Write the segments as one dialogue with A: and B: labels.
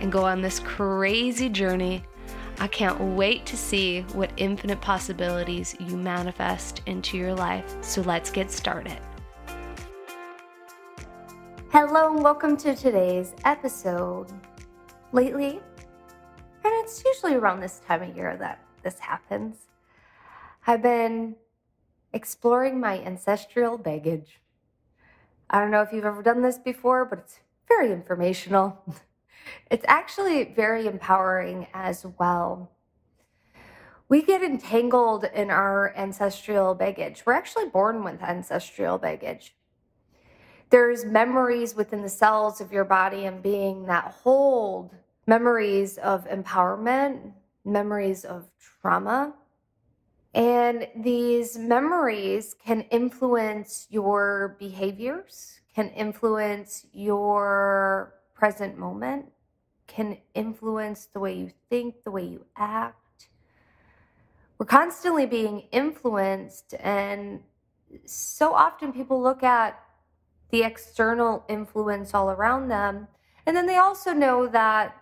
A: and go on this crazy journey. I can't wait to see what infinite possibilities you manifest into your life. So let's get started. Hello, and welcome to today's episode. Lately, and it's usually around this time of year that this happens, I've been exploring my ancestral baggage. I don't know if you've ever done this before, but it's very informational. It's actually very empowering as well. We get entangled in our ancestral baggage. We're actually born with ancestral baggage. There's memories within the cells of your body and being that hold memories of empowerment, memories of trauma. And these memories can influence your behaviors, can influence your present moment, can influence the way you think, the way you act. We're constantly being influenced, and so often people look at the external influence all around them, and then they also know that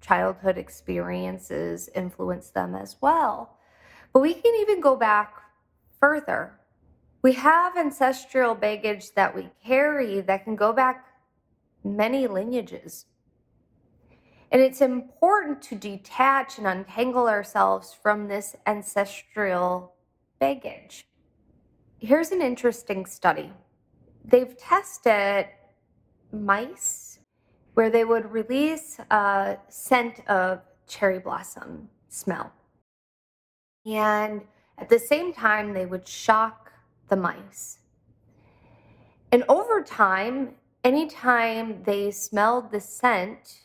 A: childhood experiences influence them as well. But we can even go back further we have ancestral baggage that we carry that can go back many lineages. And it's important to detach and untangle ourselves from this ancestral baggage. Here's an interesting study they've tested mice where they would release a scent of cherry blossom smell. And at the same time, they would shock the mice. And over time, anytime they smelled the scent,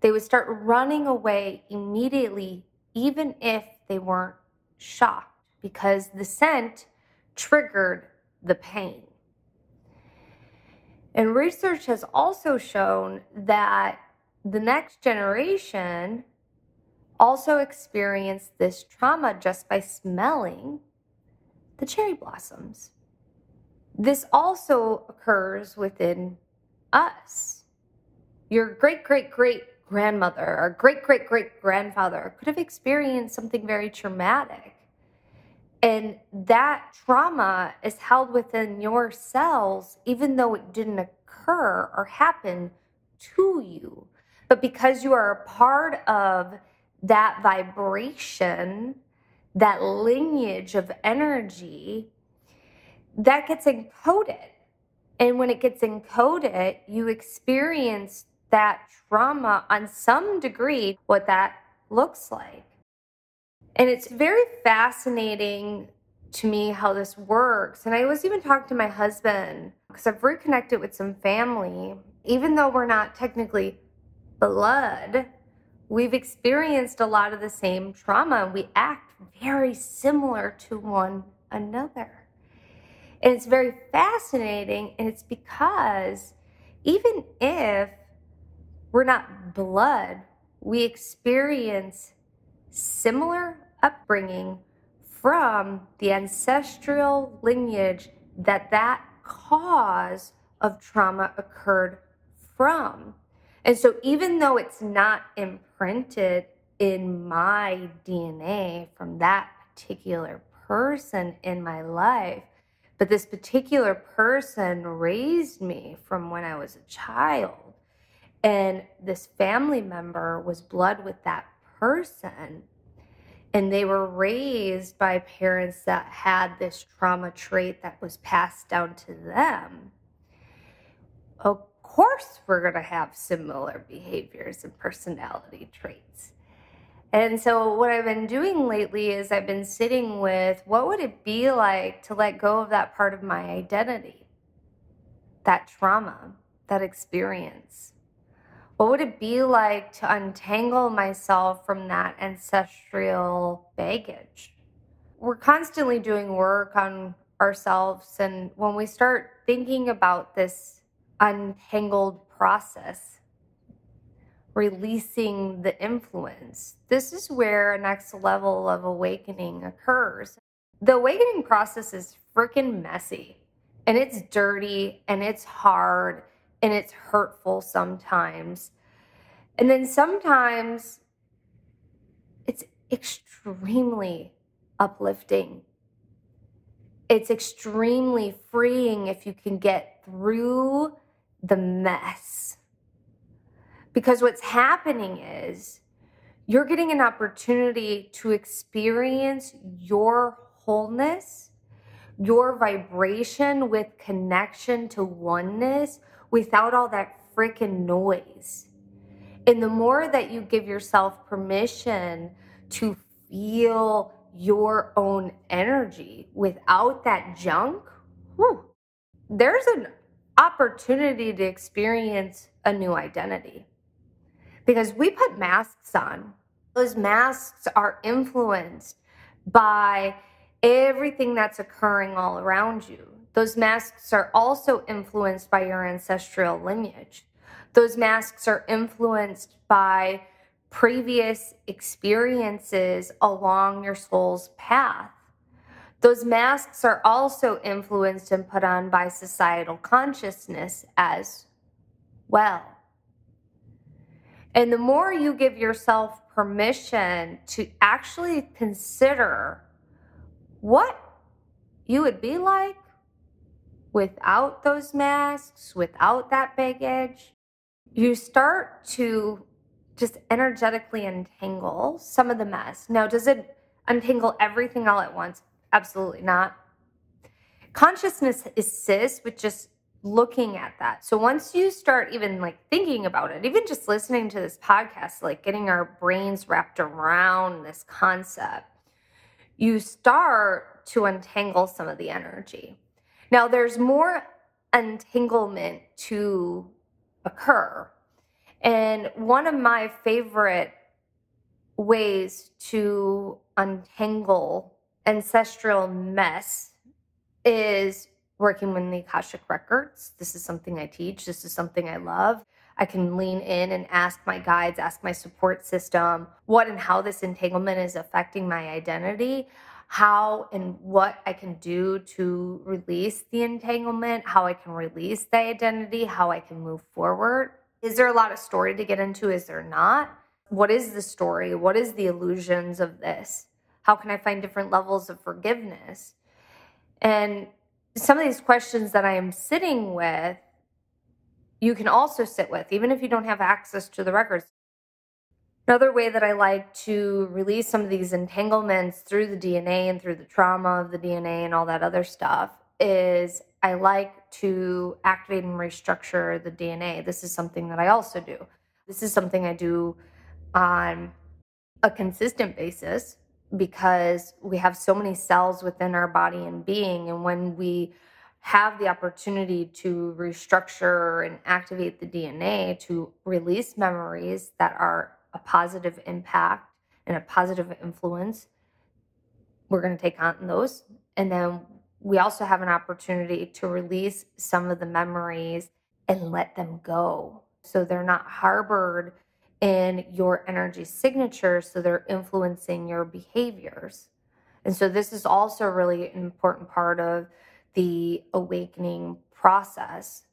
A: they would start running away immediately, even if they weren't shocked, because the scent triggered the pain. And research has also shown that the next generation also experienced this trauma just by smelling the cherry blossoms. This also occurs within us. Your great great great grandmother or great great great grandfather could have experienced something very traumatic. And that trauma is held within your cells, even though it didn't occur or happen to you. But because you are a part of that vibration, that lineage of energy that gets encoded. And when it gets encoded, you experience that trauma on some degree, what that looks like. And it's very fascinating to me how this works. And I was even talking to my husband because I've reconnected with some family, even though we're not technically blood, we've experienced a lot of the same trauma. We act very similar to one another. And it's very fascinating, and it's because even if we're not blood, we experience similar upbringing from the ancestral lineage that that cause of trauma occurred from. And so, even though it's not imprinted in my DNA from that particular person in my life, but this particular person raised me from when I was a child. And this family member was blood with that person. And they were raised by parents that had this trauma trait that was passed down to them. Of course, we're going to have similar behaviors and personality traits. And so, what I've been doing lately is I've been sitting with what would it be like to let go of that part of my identity, that trauma, that experience? What would it be like to untangle myself from that ancestral baggage? We're constantly doing work on ourselves. And when we start thinking about this untangled process, releasing the influence, this is where a next level of awakening occurs. The awakening process is freaking messy and it's dirty and it's hard and it's hurtful sometimes. And then sometimes it's extremely uplifting. It's extremely freeing if you can get through the mess. Because what's happening is you're getting an opportunity to experience your wholeness your vibration with connection to oneness without all that freaking noise. And the more that you give yourself permission to feel your own energy without that junk, whew, there's an opportunity to experience a new identity. Because we put masks on, those masks are influenced by everything that's occurring all around you. Those masks are also influenced by your ancestral lineage. Those masks are influenced by previous experiences along your soul's path. Those masks are also influenced and put on by societal consciousness as well. And the more you give yourself permission to actually consider what you would be like without those masks, without that baggage, you start to just energetically untangle some of the mess. Now, does it untangle everything all at once? Absolutely not. Consciousness assists with just looking at that. So once you start even like thinking about it, even just listening to this podcast, like getting our brains wrapped around this concept, you start to untangle some of the energy. Now, there's more entanglement to occur. And one of my favorite ways to untangle ancestral mess is working with the Akashic Records. This is something I teach, this is something I love. I can lean in and ask my guides, ask my support system what and how this entanglement is affecting my identity, how and what I can do to release the entanglement, how I can release the identity, how I can move forward. Is there a lot of story to get into? Is there not? What is the story? What is the illusions of this? How can I find different levels of forgiveness? And some of these questions that I am sitting with you can also sit with, even if you don't have access to the records. Another way that I like to release some of these entanglements through the DNA and through the trauma of the DNA and all that other stuff is I like to activate and restructure the DNA. This is something that I also do. This is something I do on a consistent basis because we have so many cells within our body and being. And when we have the opportunity to restructure and activate the DNA to release memories that are a positive impact and a positive influence, we're going to take on those. And then we also have an opportunity to release some of the memories and let them go. So they're not harbored in your energy signature, so they're influencing your behaviors. And so this is also really an important part of the awakening process.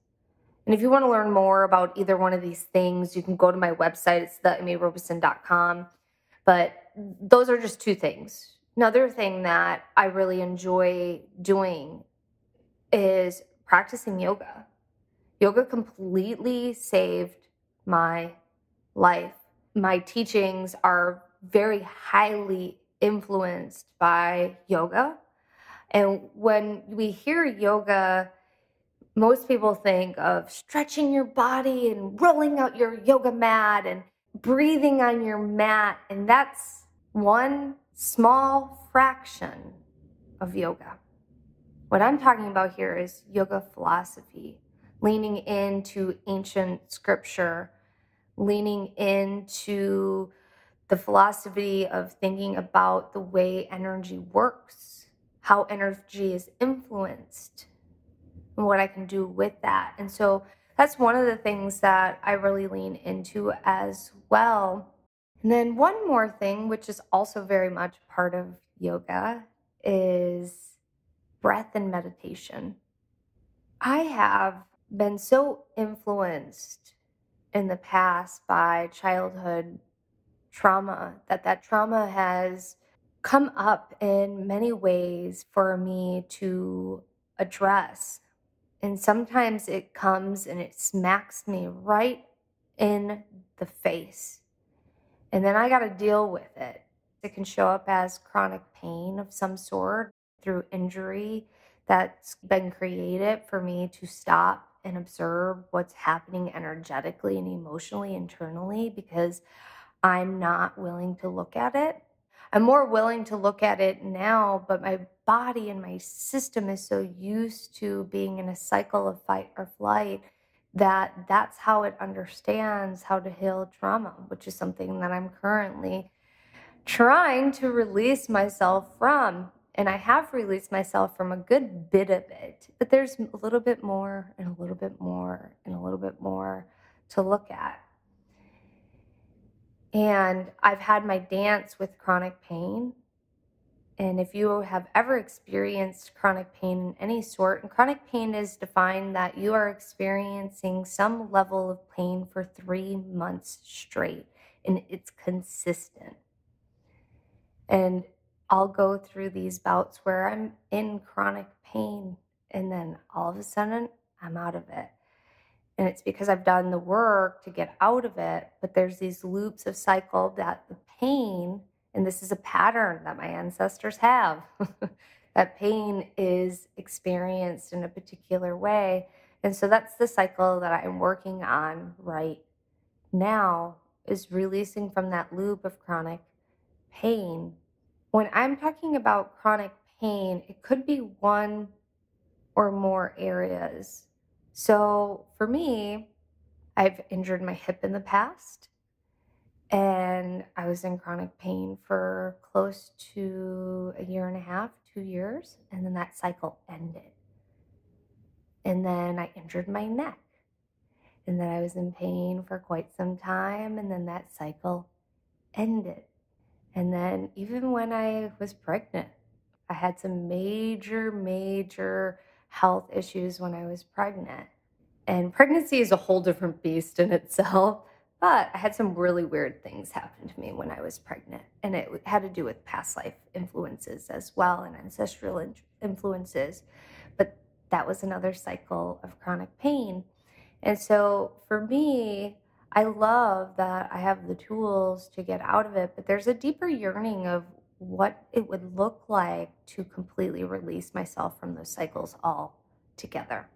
A: And if you want to learn more about either one of these things, you can go to my website. It's theamyrobeson.com. But those are just two things. Another thing that I really enjoy doing is practicing yoga. Yoga completely saved my life. My teachings are very highly influenced by yoga and when we hear yoga, most people think of stretching your body and rolling out your yoga mat and breathing on your mat. And that's one small fraction of yoga. What I'm talking about here is yoga philosophy, leaning into ancient scripture, leaning into the philosophy of thinking about the way energy works, how energy is influenced, and what I can do with that. And so that's one of the things that I really lean into as well. And then one more thing, which is also very much part of yoga, is breath and meditation. I have been so influenced in the past by childhood trauma that that trauma has come up in many ways for me to address. And sometimes it comes and it smacks me right in the face. And then i got to deal with it. It can show up as chronic pain of some sort through injury that's been created for me to stop and observe what's happening energetically and emotionally internally because I'm not willing to look at it. I'm more willing to look at it now, but my body and my system is so used to being in a cycle of fight or flight that that's how it understands how to heal trauma, which is something that I'm currently trying to release myself from and I have released myself from a good bit of it, but there's a little bit more and a little bit more and a little bit more to look at. And I've had my dance with chronic pain. And if you have ever experienced chronic pain in any sort, and chronic pain is defined that you are experiencing some level of pain for three months straight, and it's consistent. And I'll go through these bouts where I'm in chronic pain and then all of a sudden I'm out of it. And it's because I've done the work to get out of it, but there's these loops of cycle that the pain, and this is a pattern that my ancestors have, that pain is experienced in a particular way. And so that's the cycle that I'm working on right now is releasing from that loop of chronic pain when I'm talking about chronic pain, it could be one or more areas. So for me, I've injured my hip in the past and I was in chronic pain for close to a year and a half, two years, and then that cycle ended. And then I injured my neck. And then I was in pain for quite some time, and then that cycle ended. And then even when I was pregnant, I had some major, major health issues when I was pregnant. And pregnancy is a whole different beast in itself. But I had some really weird things happen to me when I was pregnant. And it had to do with past life influences as well and ancestral influences. But that was another cycle of chronic pain. And so for me, I love that I have the tools to get out of it, but there's a deeper yearning of what it would look like to completely release myself from those cycles all together.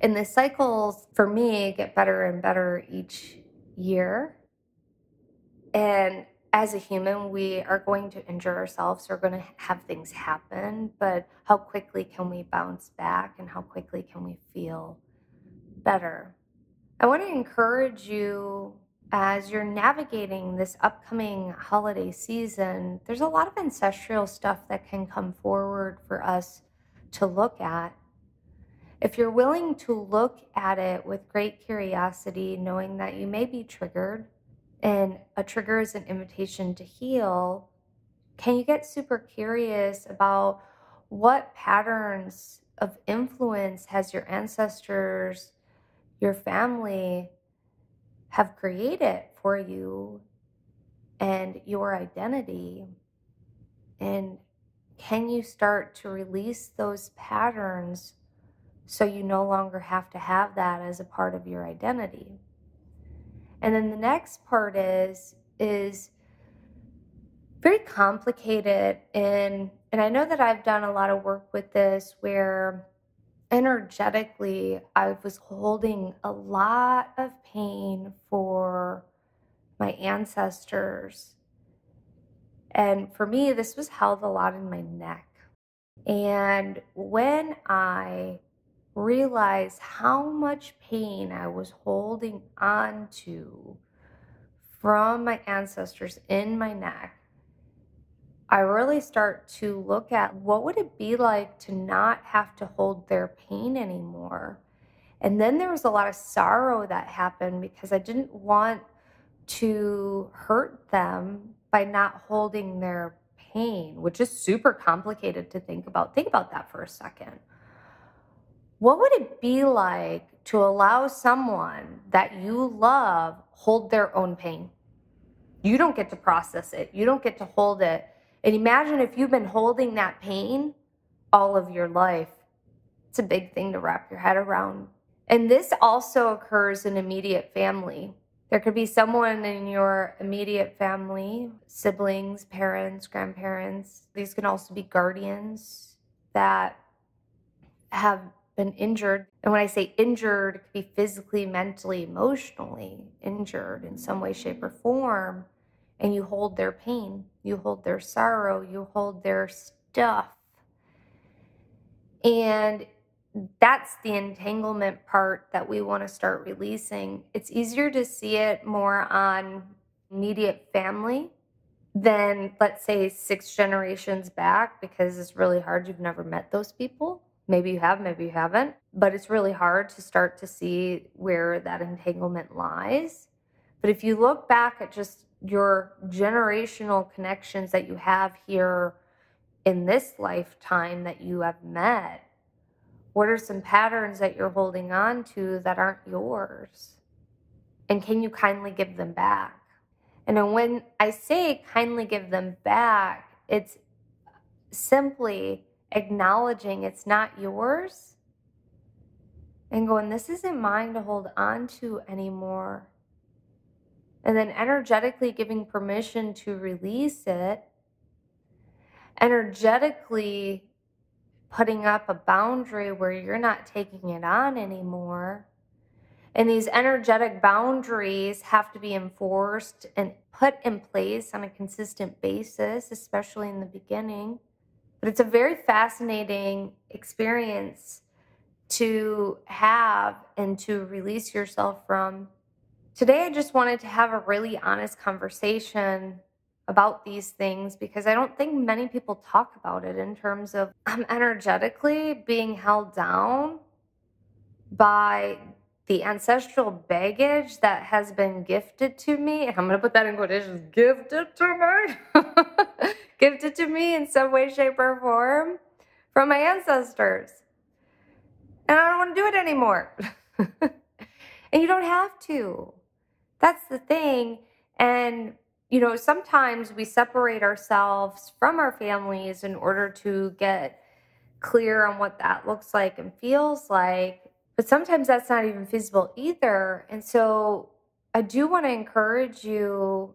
A: And the cycles for me get better and better each year. And as a human, we are going to injure ourselves, we're going to have things happen, but how quickly can we bounce back and how quickly can we feel better? I want to encourage you as you're navigating this upcoming holiday season. There's a lot of ancestral stuff that can come forward for us to look at. If you're willing to look at it with great curiosity, knowing that you may be triggered, and a trigger is an invitation to heal, can you get super curious about what patterns of influence has your ancestors your family have created for you and your identity? And can you start to release those patterns so you no longer have to have that as a part of your identity? And then the next part is is very complicated and and I know that I've done a lot of work with this where energetically, I was holding a lot of pain for my ancestors. And for me, this was held a lot in my neck. And when I realized how much pain I was holding on to from my ancestors in my neck, I really start to look at what would it be like to not have to hold their pain anymore. And then there was a lot of sorrow that happened because I didn't want to hurt them by not holding their pain, which is super complicated to think about. Think about that for a second. What would it be like to allow someone that you love hold their own pain? You don't get to process it. You don't get to hold it. And imagine if you've been holding that pain all of your life. It's a big thing to wrap your head around. And this also occurs in immediate family. There could be someone in your immediate family, siblings, parents, grandparents. These can also be guardians that have been injured. And when I say injured, it could be physically, mentally, emotionally injured in some way, shape, or form. And you hold their pain, you hold their sorrow, you hold their stuff. And that's the entanglement part that we want to start releasing. It's easier to see it more on immediate family than, let's say, six generations back because it's really hard. You've never met those people. Maybe you have, maybe you haven't, but it's really hard to start to see where that entanglement lies. But if you look back at just your generational connections that you have here in this lifetime that you have met, what are some patterns that you're holding on to that aren't yours? And can you kindly give them back? And when I say kindly give them back, it's simply acknowledging it's not yours and going, This isn't mine to hold on to anymore. And then energetically giving permission to release it, energetically putting up a boundary where you're not taking it on anymore. And these energetic boundaries have to be enforced and put in place on a consistent basis, especially in the beginning. But it's a very fascinating experience to have and to release yourself from. Today, I just wanted to have a really honest conversation about these things because I don't think many people talk about it in terms of I'm um, energetically being held down by the ancestral baggage that has been gifted to me. I'm going to put that in quotations gifted to me. gifted to me in some way, shape, or form from my ancestors. And I don't want to do it anymore. and you don't have to. That's the thing. And, you know, sometimes we separate ourselves from our families in order to get clear on what that looks like and feels like. But sometimes that's not even feasible either. And so I do want to encourage you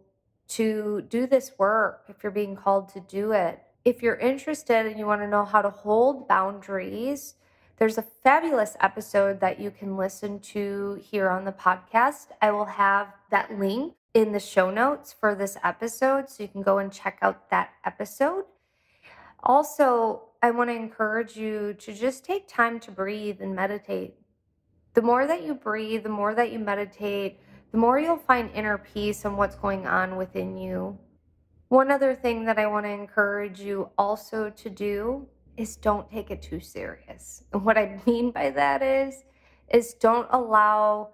A: to do this work if you're being called to do it. If you're interested and you want to know how to hold boundaries, there's a fabulous episode that you can listen to here on the podcast. I will have that link in the show notes for this episode, so you can go and check out that episode. Also, I want to encourage you to just take time to breathe and meditate. The more that you breathe, the more that you meditate, the more you'll find inner peace and what's going on within you. One other thing that I want to encourage you also to do is don't take it too serious. And what I mean by that is is don't allow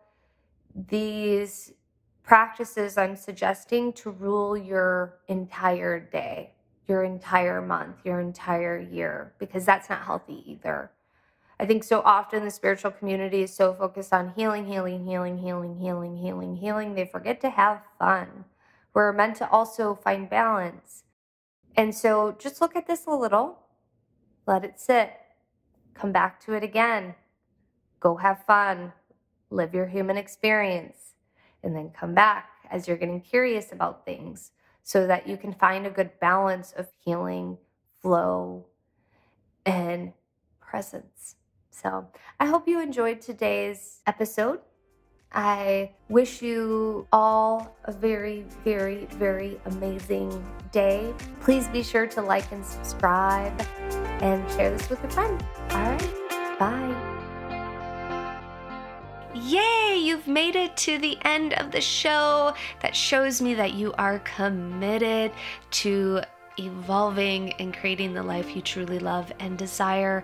A: these practices I'm suggesting to rule your entire day, your entire month, your entire year because that's not healthy either. I think so often the spiritual community is so focused on healing, healing, healing, healing, healing, healing, healing. They forget to have fun. We're meant to also find balance. And so just look at this a little, let it sit, come back to it again, go have fun, live your human experience, and then come back as you're getting curious about things so that you can find a good balance of healing, flow, and presence. So I hope you enjoyed today's episode. I wish you all a very, very, very amazing day. Please be sure to like and subscribe and share this with a friend. All right. Bye.
B: yay, you've made it to the end of the show. That shows me that you are committed to evolving and creating the life you truly love and desire.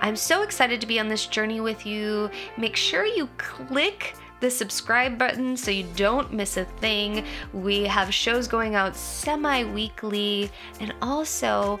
B: I'm so excited to be on this journey with you. Make sure you click the subscribe button so you don't miss a thing. We have shows going out semi weekly, and also